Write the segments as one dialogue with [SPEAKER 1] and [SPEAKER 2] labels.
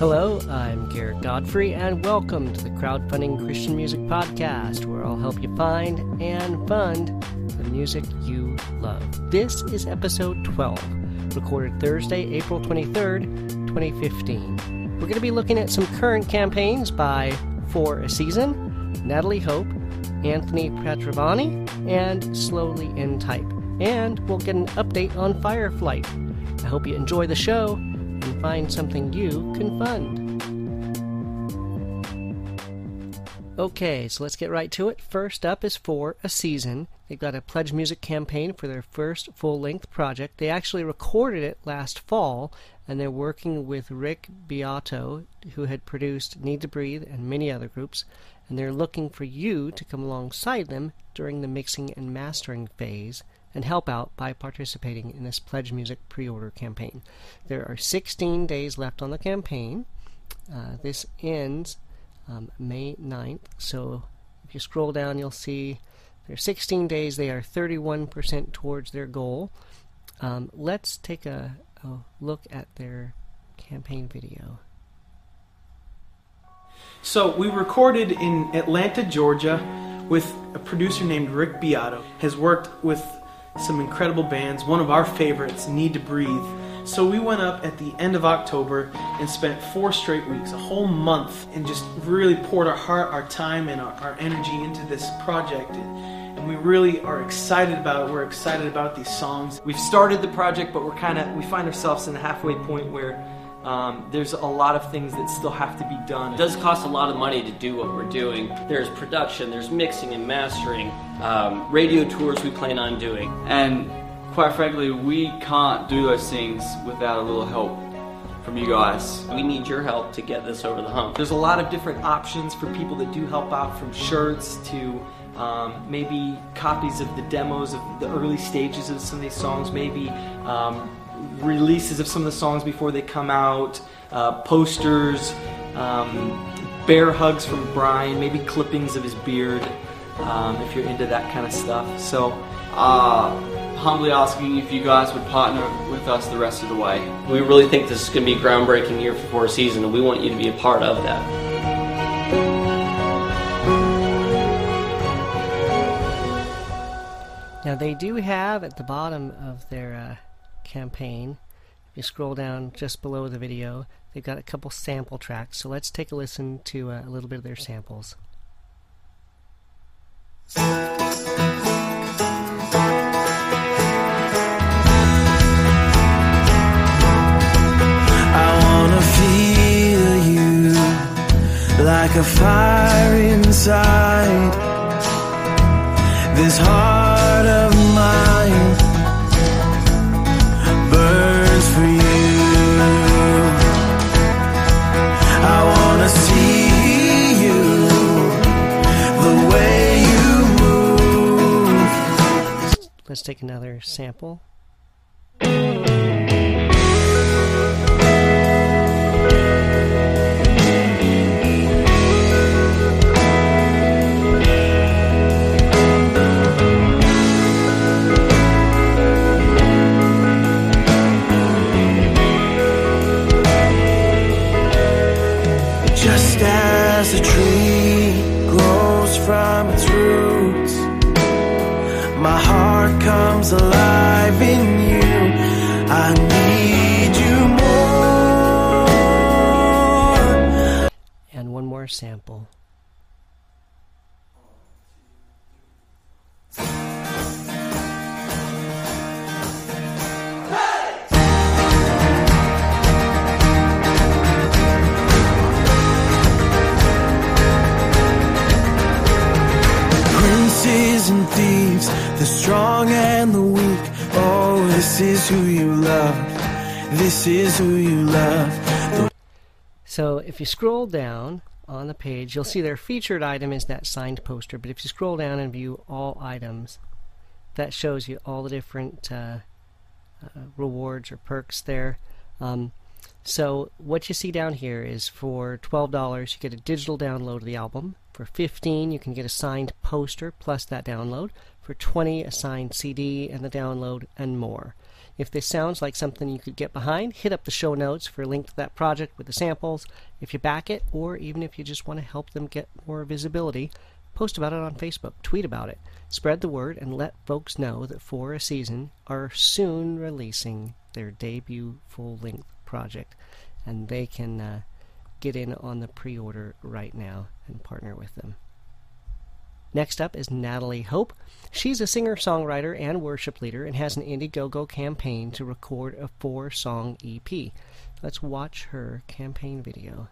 [SPEAKER 1] Hello, I'm Garrett Godfrey, and welcome to the Crowdfunding Christian Music Podcast, where I'll help you find and fund the music you love. This is episode 12, recorded Thursday, April 23rd, 2015. We're going to be looking at some current campaigns by For a Season, Natalie Hope, Anthony Petrovani, and Slowly in Type. And we'll get an update on Fireflight. I hope you enjoy the show find something you can fund. Okay, so let's get right to it. First up is For a Season. They've got a Pledge Music campaign for their first full length project. They actually recorded it last fall, and they're working with Rick Beato, who had produced Need to Breathe and many other groups, and they're looking for you to come alongside them during the mixing and mastering phase and help out by participating in this Pledge Music pre order campaign. There are 16 days left on the campaign. Uh, this ends um, May 9th, so if you scroll down, you'll see there are 16 days. They are 31% towards their goal. Um, let's take a, a look at their campaign video.
[SPEAKER 2] So we recorded in Atlanta, Georgia, with a producer named Rick Beato. Has worked with some incredible bands. One of our favorites, Need to Breathe. So we went up at the end of October and spent four straight weeks, a whole month, and just really poured our heart, our time, and our, our energy into this project. And, we really are excited about it. We're excited about these songs.
[SPEAKER 3] We've started the project, but we're kind of we find ourselves in the halfway point where um, there's a lot of things that still have to be done.
[SPEAKER 4] It does cost a lot of money to do what we're doing. There's production, there's mixing and mastering, um, radio tours we plan on doing.
[SPEAKER 5] And quite frankly, we can't do those things without a little help from you guys.
[SPEAKER 4] We need your help to get this over the hump.
[SPEAKER 3] There's a lot of different options for people that do help out, from shirts to um, maybe copies of the demos of the early stages of some of these songs, maybe um, releases of some of the songs before they come out, uh, posters, um, bear hugs from Brian, maybe clippings of his beard, um, if you're into that kind of stuff. So,
[SPEAKER 5] uh, humbly asking if you guys would partner with us the rest of the way.
[SPEAKER 4] We really think this is going to be a groundbreaking year for a season, and we want you to be a part of that.
[SPEAKER 1] Now, they do have at the bottom of their uh, campaign, if you scroll down just below the video, they've got a couple sample tracks. So let's take a listen to uh, a little bit of their samples. feel you like a fire inside this heart let's take another sample Princes and thieves, the strong and the weak. Oh, this is who you love. This is who you love. So if you scroll down on the page, you'll see their featured item is that signed poster. But if you scroll down and view all items, that shows you all the different uh, uh, rewards or perks there. Um, so what you see down here is for $12 you get a digital download of the album. For 15 you can get a signed poster plus that download. For 20 a signed CD and the download and more. If this sounds like something you could get behind, hit up the show notes for a link to that project with the samples. If you back it, or even if you just want to help them get more visibility, post about it on Facebook, tweet about it, spread the word, and let folks know that For a Season are soon releasing their debut full length project, and they can uh, get in on the pre order right now and partner with them. Next up is Natalie Hope. She's a singer songwriter and worship leader and has an Indiegogo campaign to record a four song EP. Let's watch her campaign video.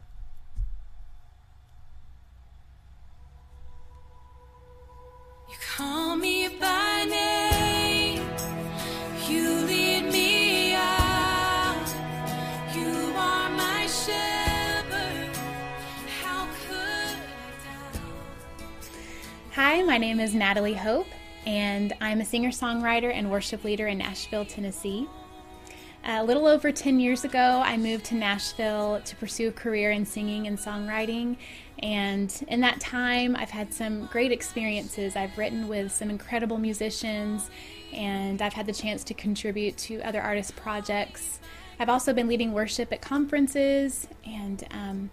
[SPEAKER 6] Hi, my name is Natalie Hope, and I'm a singer songwriter and worship leader in Nashville, Tennessee. A little over 10 years ago, I moved to Nashville to pursue a career in singing and songwriting. And in that time, I've had some great experiences. I've written with some incredible musicians, and I've had the chance to contribute to other artists' projects. I've also been leading worship at conferences, and um,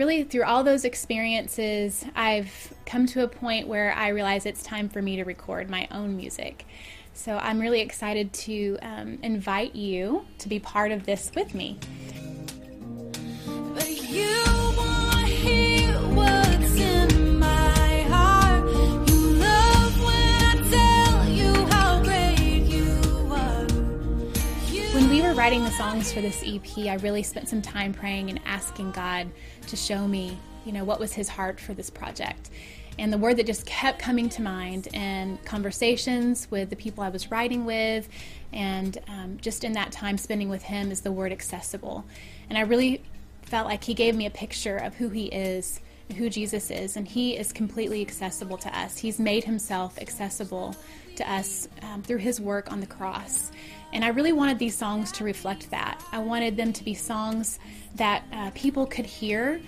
[SPEAKER 6] really through all those experiences, I've come to a point where I realize it's time for me to record my own music. So I'm really excited to um, invite you to be part of this with me. Writing the songs for this EP, I really spent some time praying and asking God to show me, you know, what was His heart for this project. And the word that just kept coming to mind in conversations with the people I was writing with, and um, just in that time spending with Him, is the word accessible. And I really felt like He gave me a picture of who He is, who Jesus is, and He is completely accessible to us. He's made Himself accessible to us um, through His work on the cross. And I really wanted these songs to reflect that. I wanted them to be songs that uh, people could hear,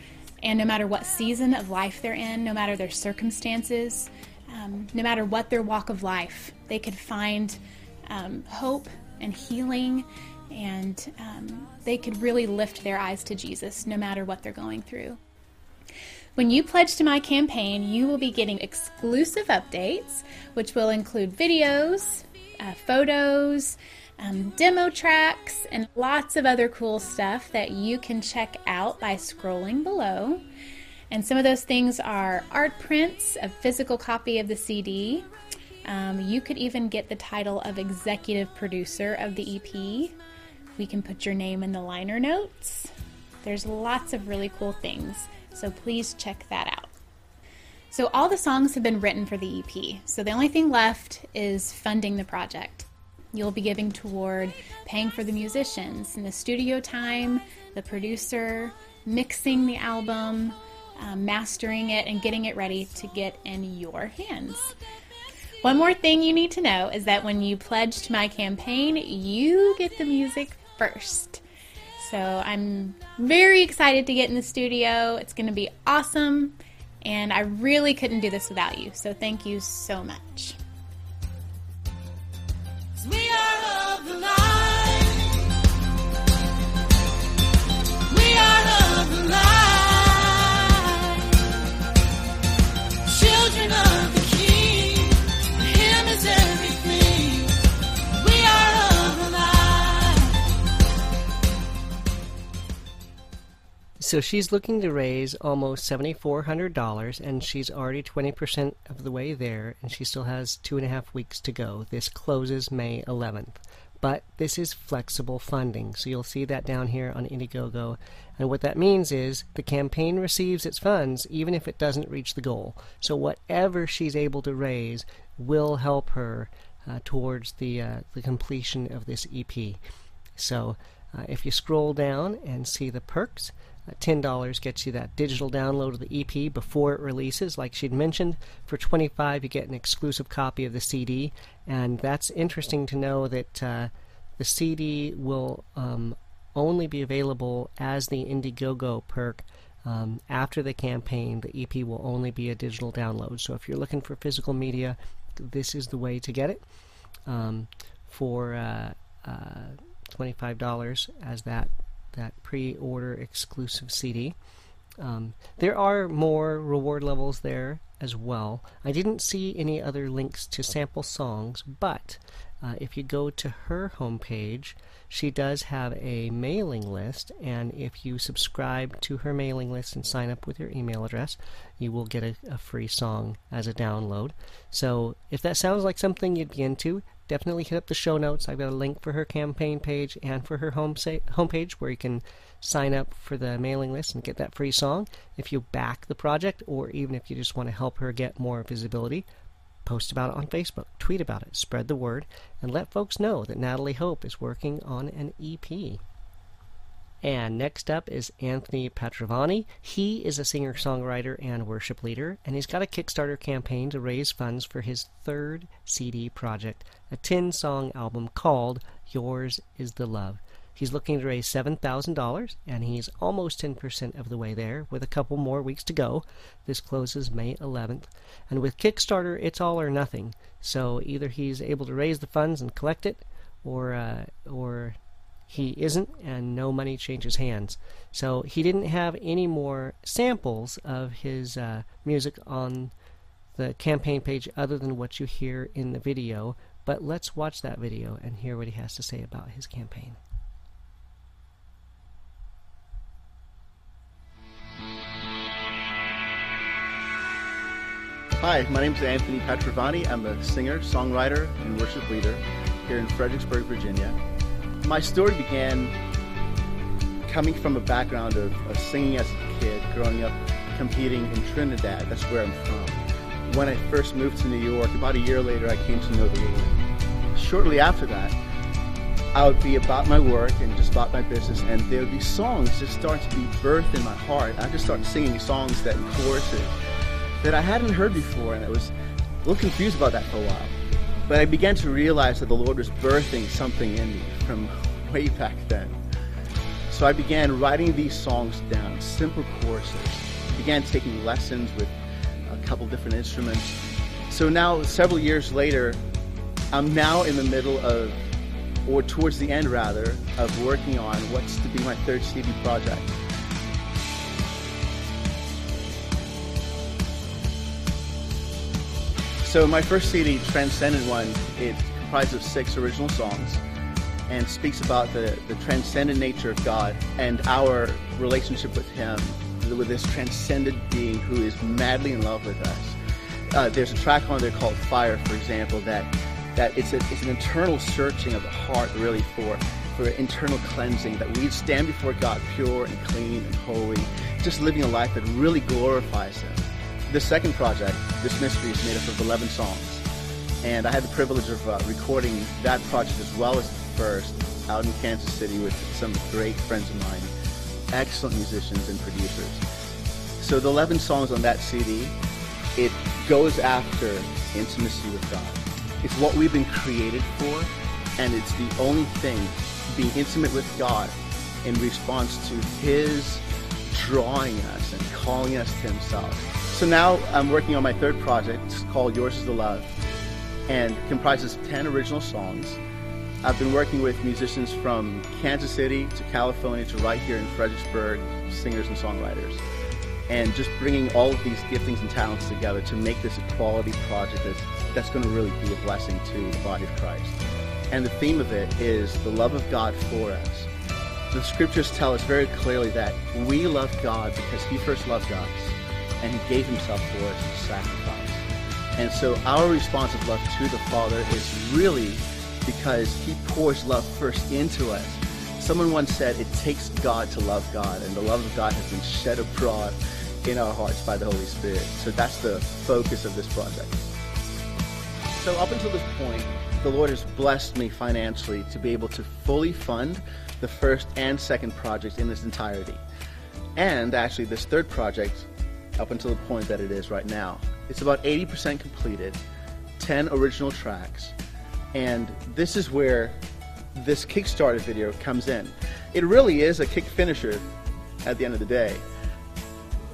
[SPEAKER 6] and no matter what season of life they're in, no matter their circumstances, um, no matter what their walk of life, they could find um, hope and healing, and um, they could really lift their eyes to Jesus no matter what they're going through. When you pledge to my campaign, you will be getting exclusive updates, which will include videos, uh, photos, um, demo tracks, and lots of other cool stuff that you can check out by scrolling below. And some of those things are art prints, a physical copy of the CD. Um, you could even get the title of executive producer of the EP. We can put your name in the liner notes. There's lots of really cool things, so please check that out. So, all the songs have been written for the EP, so the only thing left is funding the project. You'll be giving toward paying for the musicians and the studio time, the producer, mixing the album, um, mastering it, and getting it ready to get in your hands. One more thing you need to know is that when you pledge to my campaign, you get the music first. So I'm very excited to get in the studio. It's going to be awesome. And I really couldn't do this without you. So thank you so much.
[SPEAKER 1] So she's looking to raise almost $7,400, and she's already 20% of the way there, and she still has two and a half weeks to go. This closes May 11th. But this is flexible funding, so you'll see that down here on Indiegogo. And what that means is the campaign receives its funds even if it doesn't reach the goal. So whatever she's able to raise will help her uh, towards the uh, the completion of this EP. So uh, if you scroll down and see the perks, $10 gets you that digital download of the EP before it releases, like she'd mentioned. For 25 you get an exclusive copy of the CD, and that's interesting to know that uh, the CD will um, only be available as the Indiegogo perk. Um, after the campaign, the EP will only be a digital download. So if you're looking for physical media, this is the way to get it. Um, for uh, uh, $25 as that that pre-order exclusive CD. Um, there are more reward levels there as well. I didn't see any other links to sample songs, but uh, if you go to her homepage, she does have a mailing list, and if you subscribe to her mailing list and sign up with your email address, you will get a, a free song as a download. So if that sounds like something you'd be into, definitely hit up the show notes. I've got a link for her campaign page and for her home sa- homepage where you can sign up for the mailing list and get that free song. If you back the project, or even if you just want to help her get more visibility, post about it on Facebook, tweet about it, spread the word, and let folks know that Natalie Hope is working on an EP. And next up is Anthony Patravani. He is a singer songwriter and worship leader, and he's got a Kickstarter campaign to raise funds for his third CD project, a 10 song album called Yours is the Love. He's looking to raise $7,000, and he's almost 10% of the way there, with a couple more weeks to go. This closes May 11th. And with Kickstarter, it's all or nothing. So either he's able to raise the funds and collect it, or, uh, or he isn't, and no money changes hands. So he didn't have any more samples of his uh, music on the campaign page other than what you hear in the video. But let's watch that video and hear what he has to say about his campaign.
[SPEAKER 7] Hi, my name is Anthony Patravani. I'm a singer, songwriter, and worship leader here in Fredericksburg, Virginia. My story began coming from a background of, of singing as a kid, growing up competing in Trinidad. That's where I'm from. When I first moved to New York, about a year later, I came to know the Lord. Shortly after that, I would be about my work and just about my business, and there would be songs just start to be birthed in my heart. I just start singing songs that choruses that I hadn't heard before, and I was a little confused about that for a while. But I began to realize that the Lord was birthing something in me from way back then. So I began writing these songs down, simple choruses. Began taking lessons with a couple different instruments. So now, several years later, I'm now in the middle of, or towards the end rather, of working on what's to be my third CD project. So my first CD, Transcendent One, it comprised of six original songs and speaks about the, the transcendent nature of God and our relationship with Him, with this transcendent being who is madly in love with us. Uh, there's a track on there called Fire, for example, that that it's, a, it's an internal searching of the heart, really, for for internal cleansing, that we stand before God pure and clean and holy, just living a life that really glorifies Him. The second project, This Mystery, is made up of 11 songs. And I had the privilege of uh, recording that project as well as the first out in Kansas City with some great friends of mine, excellent musicians and producers. So the 11 songs on that CD, it goes after intimacy with God. It's what we've been created for, and it's the only thing, being intimate with God in response to His drawing us and calling us to Himself. So now I'm working on my third project called Yours is the Love and comprises 10 original songs. I've been working with musicians from Kansas City to California to right here in Fredericksburg, singers and songwriters, and just bringing all of these giftings and talents together to make this a quality project that's, that's going to really be a blessing to the body of Christ. And the theme of it is the love of God for us. The scriptures tell us very clearly that we love God because He first loved us and He gave Himself for us as a sacrifice. And so our response of love to the Father is really because He pours love first into us. Someone once said it takes God to love God, and the love of God has been shed abroad in our hearts by the Holy Spirit. So that's the focus of this project. So up until this point, the Lord has blessed me financially to be able to fully fund the first and second project in its entirety. And actually, this third project, up until the point that it is right now, it's about 80% completed, 10 original tracks, and this is where this Kickstarter video comes in. It really is a kick finisher at the end of the day.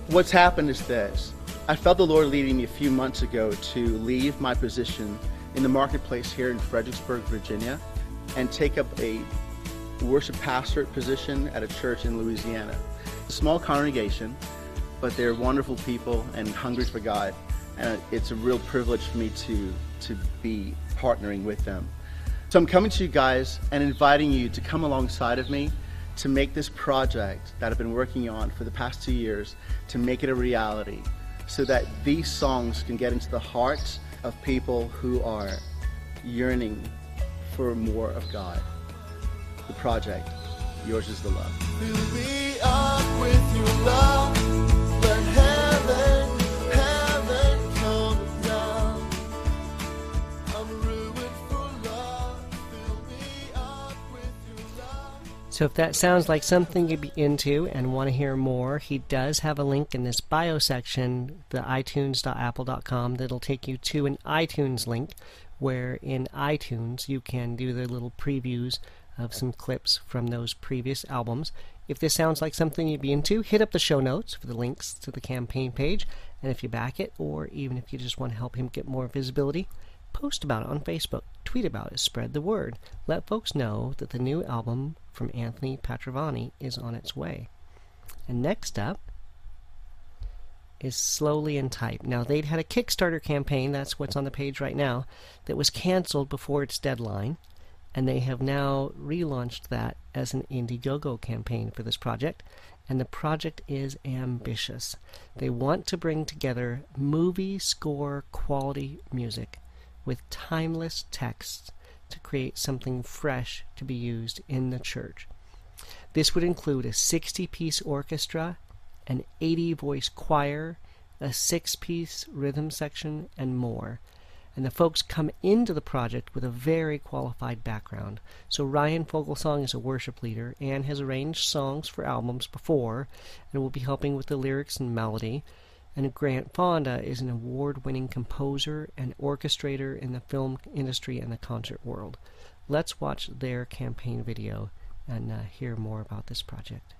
[SPEAKER 7] What's happened is this. I felt the Lord leading me a few months ago to leave my position in the marketplace here in Fredericksburg, Virginia, and take up a worship pastorate position at a church in Louisiana. A small congregation, but they're wonderful people and hungry for God. And it's a real privilege for me to, to be partnering with them. So I'm coming to you guys and inviting you to come alongside of me to make this project that I've been working on for the past two years, to make it a reality so that these songs can get into the hearts of people who are yearning for more of God. The project, yours is the love.
[SPEAKER 1] So if that sounds like something you'd be into and want to hear more, he does have a link in this bio section, the itunes.apple.com, that'll take you to an iTunes link where in iTunes you can do the little previews of some clips from those previous albums. If this sounds like something you'd be into, hit up the show notes for the links to the campaign page. And if you back it, or even if you just want to help him get more visibility, post about it on Facebook, tweet about it, spread the word. Let folks know that the new album from Anthony Patravani is on its way. And next up is Slowly in Type. Now, they'd had a Kickstarter campaign, that's what's on the page right now, that was canceled before its deadline, and they have now relaunched that as an Indiegogo campaign for this project. And the project is ambitious. They want to bring together movie score quality music with timeless texts to create something fresh to be used in the church. This would include a 60 piece orchestra, an 80 voice choir, a six piece rhythm section, and more. And the folks come into the project with a very qualified background. So Ryan Fogelsong is a worship leader and has arranged songs for albums before and will be helping with the lyrics and melody. And Grant Fonda is an award winning composer and orchestrator in the film industry and the concert world. Let's watch their campaign video and uh, hear more about this project.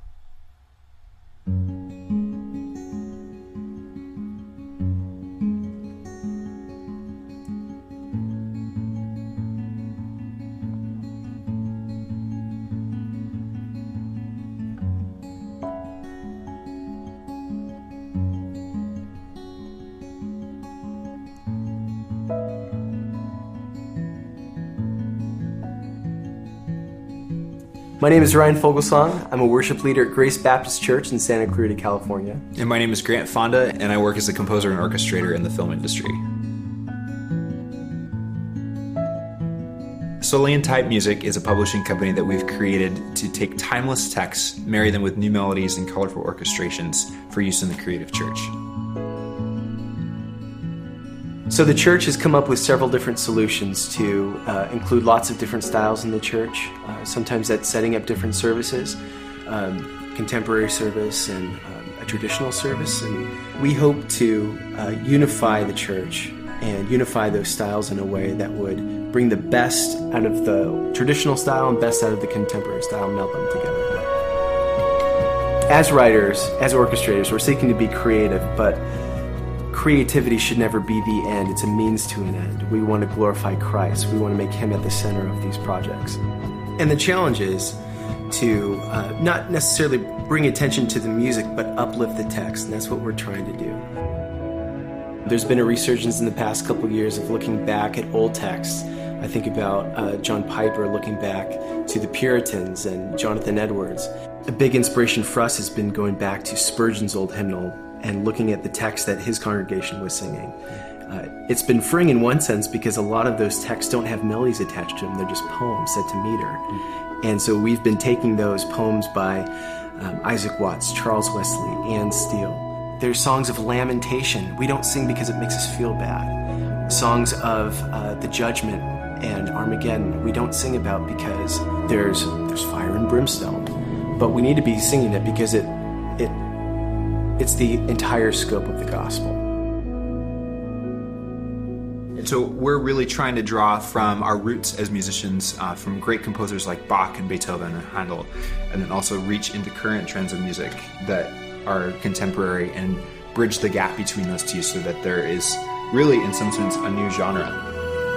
[SPEAKER 8] My name is Ryan Fogelsong. I'm a worship leader at Grace Baptist Church in Santa Clarita, California.
[SPEAKER 9] And my name is Grant Fonda, and I work as a composer and orchestrator in the film industry. Slowly in Type Music is a publishing company that we've created to take timeless texts, marry them with new melodies and colorful orchestrations for use in the creative church.
[SPEAKER 8] So the church has come up with several different solutions to uh, include lots of different styles in the church. Uh, sometimes that's setting up different services, um, contemporary service and um, a traditional service. And we hope to uh, unify the church and unify those styles in a way that would bring the best out of the traditional style and best out of the contemporary style meld them together. As writers, as orchestrators, we're seeking to be creative, but creativity should never be the end. It's a means to an end. We want to glorify Christ. We want to make Him at the center of these projects. And the challenge is to uh, not necessarily bring attention to the music, but uplift the text. And that's what we're trying to do. There's been a resurgence in the past couple years of looking back at old texts. I think about uh, John Piper looking back to the Puritans and Jonathan Edwards. A big inspiration for us has been going back to Spurgeon's old hymnal and looking at the text that his congregation was singing. Uh, it's been freeing in one sense because a lot of those texts don't have melodies attached to them, they're just poems set to meter. And so we've been taking those poems by um, Isaac Watts, Charles Wesley, Anne Steele. There's songs of lamentation. We don't sing because it makes us feel bad. Songs of uh, the judgment and Armageddon, we don't sing about because there's there's fire and brimstone. But we need to be singing it because it it it's the entire scope of the gospel.
[SPEAKER 9] And so we're really trying to draw from our roots as musicians, uh, from great composers like Bach and Beethoven and Handel, and then also reach into current trends of music that are contemporary and bridge the gap between those two so that there is really, in some sense, a new genre.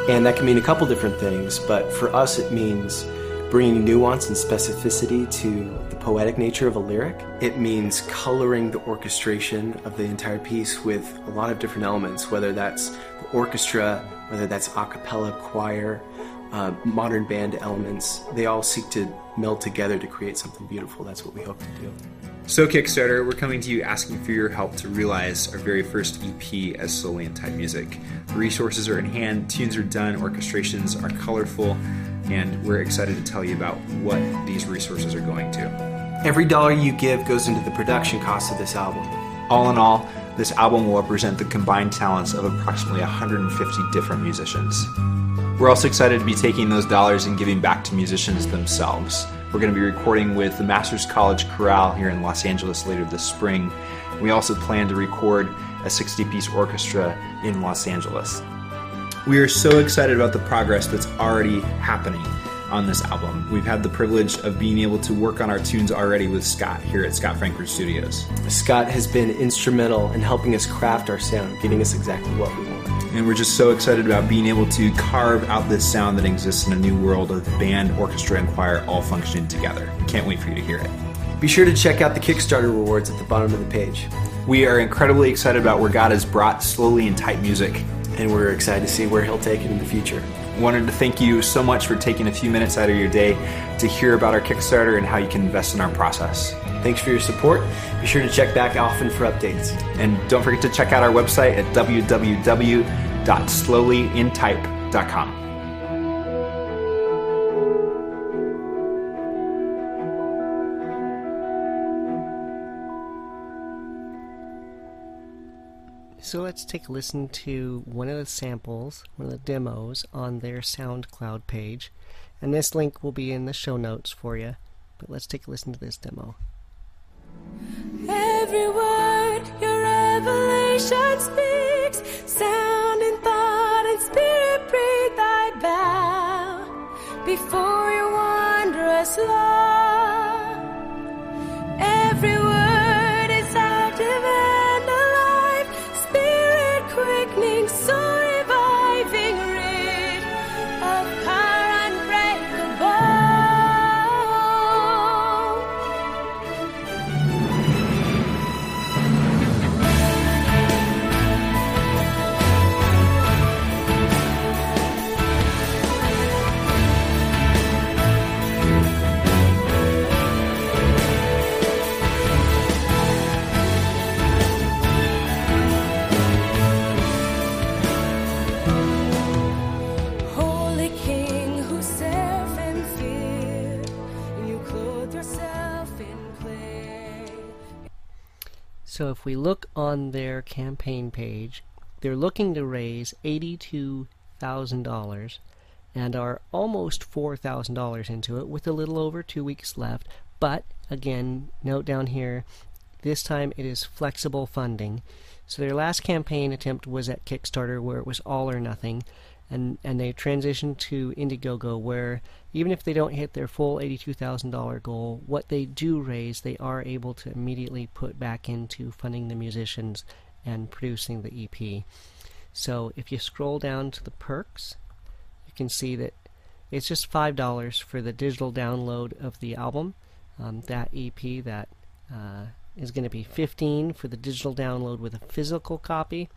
[SPEAKER 8] And that can mean a couple different things, but for us it means bringing nuance and specificity to the poetic nature of a lyric. It means coloring the orchestration of the entire piece with a lot of different elements, whether that's the orchestra, whether that's a cappella choir, uh, modern band elements. They all seek to meld together to create something beautiful. That's what we hope to do.
[SPEAKER 9] So, Kickstarter, we're coming to you asking for your help to realize our very first EP as Slowly in Type Music. The resources are in hand, tunes are done, orchestrations are colorful, and we're excited to tell you about what these resources are going to.
[SPEAKER 8] Every dollar you give goes into the production cost of this album.
[SPEAKER 9] All in all, this album will represent the combined talents of approximately 150 different musicians. We're also excited to be taking those dollars and giving back to musicians themselves. We're going to be recording with the Masters College Chorale here in Los Angeles later this spring. We also plan to record a 60 piece orchestra in Los Angeles. We are so excited about the progress that's already happening on this album. We've had the privilege of being able to work on our tunes already with Scott here at Scott Frankfurt Studios.
[SPEAKER 8] Scott has been instrumental in helping us craft our sound, giving us exactly what we want.
[SPEAKER 9] And we're just so excited about being able to carve out this sound that exists in a new world of band, orchestra, and choir all functioning together. Can't wait for you to hear it.
[SPEAKER 8] Be sure to check out the Kickstarter rewards at the bottom of the page.
[SPEAKER 9] We are incredibly excited about where God has brought slowly and tight music.
[SPEAKER 8] And we're excited to see where he'll take it in the future.
[SPEAKER 9] Wanted to thank you so much for taking a few minutes out of your day to hear about our Kickstarter and how you can invest in our process.
[SPEAKER 8] Thanks for your support. Be sure to check back often for updates.
[SPEAKER 9] And don't forget to check out our website at www.slowlyintype.com.
[SPEAKER 1] So let's take a listen to one of the samples, one of the demos on their SoundCloud page. And this link will be in the show notes for you. But let's take a listen to this demo.
[SPEAKER 10] Every word your revelation speaks, sound and thought and spirit breathe, I bow before your wondrous law. Every
[SPEAKER 1] So if we look on their campaign page, they're looking to raise $82,000 and are almost $4,000 into it with a little over two weeks left. But again, note down here, this time it is flexible funding. So their last campaign attempt was at Kickstarter where it was all or nothing. And, and they transition to Indiegogo where even if they don't hit their full $82,000 goal, what they do raise, they are able to immediately put back into funding the musicians and producing the EP. So if you scroll down to the perks, you can see that it's just $5 for the digital download of the album. Um, that EP that uh, is going to be 15 for the digital download with a physical copy.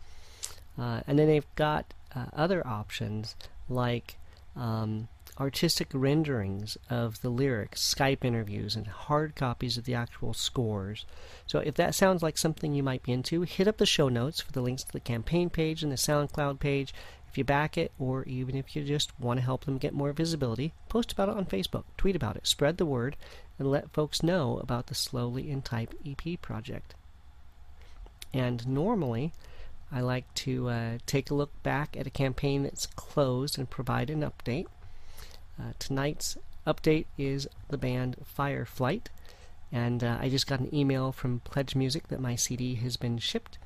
[SPEAKER 1] Uh, and then they've got uh, other options like um, artistic renderings of the lyrics, Skype interviews, and hard copies of the actual scores. So if that sounds like something you might be into, hit up the show notes for the links to the campaign page and the SoundCloud page. If you back it, or even if you just want to help them get more visibility, post about it on Facebook, tweet about it, spread the word, and let folks know about the Slowly in Type EP project. And normally, I like to uh, take a look back at a campaign that's closed and provide an update. Uh, tonight's update is the band Fireflight, and uh, I just got an email from Pledge Music that my CD has been shipped,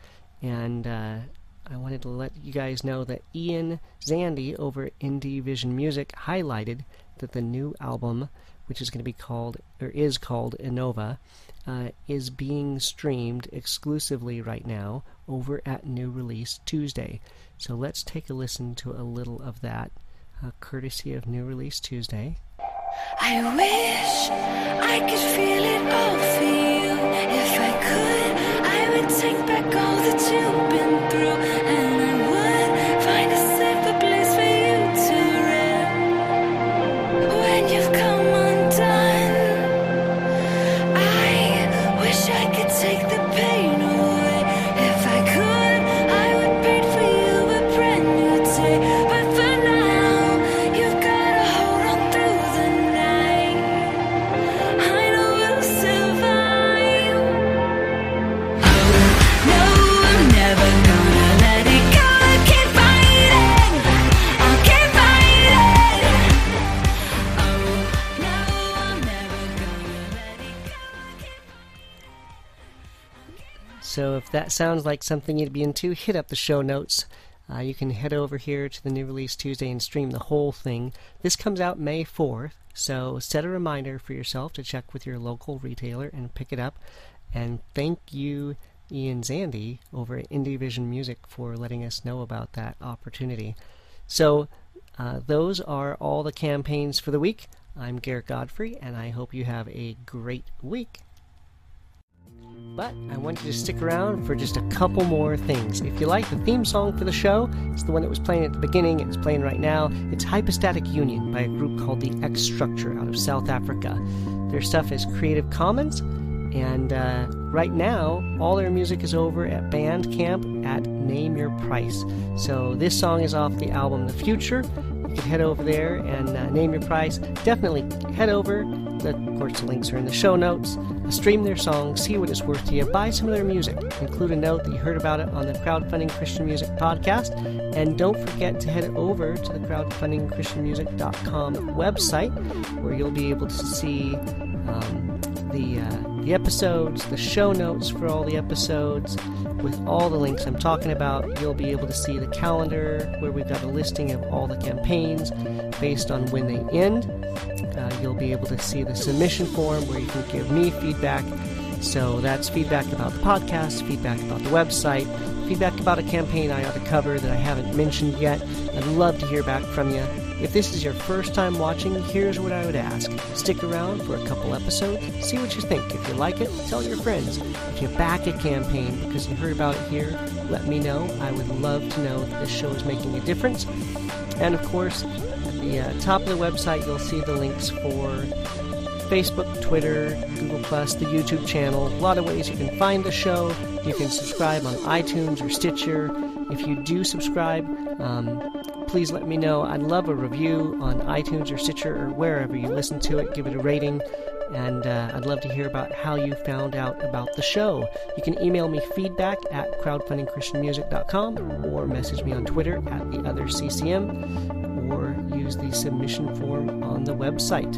[SPEAKER 1] and uh, I wanted to let you guys know that Ian Zandy over Indie Vision Music highlighted that the new album, which is going to be called or is called Innova, uh, is being streamed exclusively right now over at New Release Tuesday. So let's take a listen to a little of that, uh, courtesy of New Release Tuesday.
[SPEAKER 10] I wish I could feel it all for you. If I could, I would take back all that you've been through, and I would find a if
[SPEAKER 1] that sounds like something you'd be into, hit up the show notes. Uh, you can head over here to the New Release Tuesday and stream the whole thing. This comes out May 4th, so set a reminder for yourself to check with your local retailer and pick it up. And thank you, Ian Zandi, over at Indie Vision Music, for letting us know about that opportunity. So uh, those are all the campaigns for the week. I'm Garrett Godfrey, and I hope you have a great week. But I want you to stick around for just a couple more things. If you like the theme song for the show, it's the one that was playing at the beginning, it's playing right now. It's Hypostatic Union by a group called the X Structure out of South Africa. Their stuff is Creative Commons, and uh, right now, all their music is over at Bandcamp at Name Your Price. So this song is off the album The Future. You can head over there and uh, name your price. Definitely head over. The, of course, the links are in the show notes. Stream their song, see what it's worth to you, buy some of their music. Include a note that you heard about it on the Crowdfunding Christian Music podcast. And don't forget to head over to the crowdfundingchristianmusic.com website where you'll be able to see um, the, uh, the episodes, the show notes for all the episodes, with all the links I'm talking about. You'll be able to see the calendar where we've got a listing of all the campaigns based on when they end. Uh, you'll be able to see the submission form where you can give me feedback. So that's feedback about the podcast, feedback about the website, feedback about a campaign I ought to cover that I haven't mentioned yet. I'd love to hear back from you. If this is your first time watching, here's what I would ask. Stick around for a couple episodes, see what you think. If you like it, tell your friends. If you back a campaign because you heard about it here, let me know. I would love to know that this show is making a difference. And of course, at the uh, top of the website, you'll see the links for Facebook, Twitter, Google Plus, the YouTube channel. A lot of ways you can find the show. You can subscribe on iTunes or Stitcher. If you do subscribe, um, please let me know. I'd love a review on iTunes or Stitcher or wherever you listen to it. Give it a rating. And uh, I'd love to hear about how you found out about the show. You can email me feedback at crowdfundingchristianmusic.com or message me on Twitter at the other CCM or use the submission form on the website.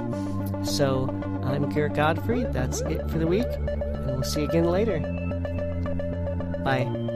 [SPEAKER 1] So I'm Garrett Godfrey. That's it for the week, and we'll see you again later. Bye.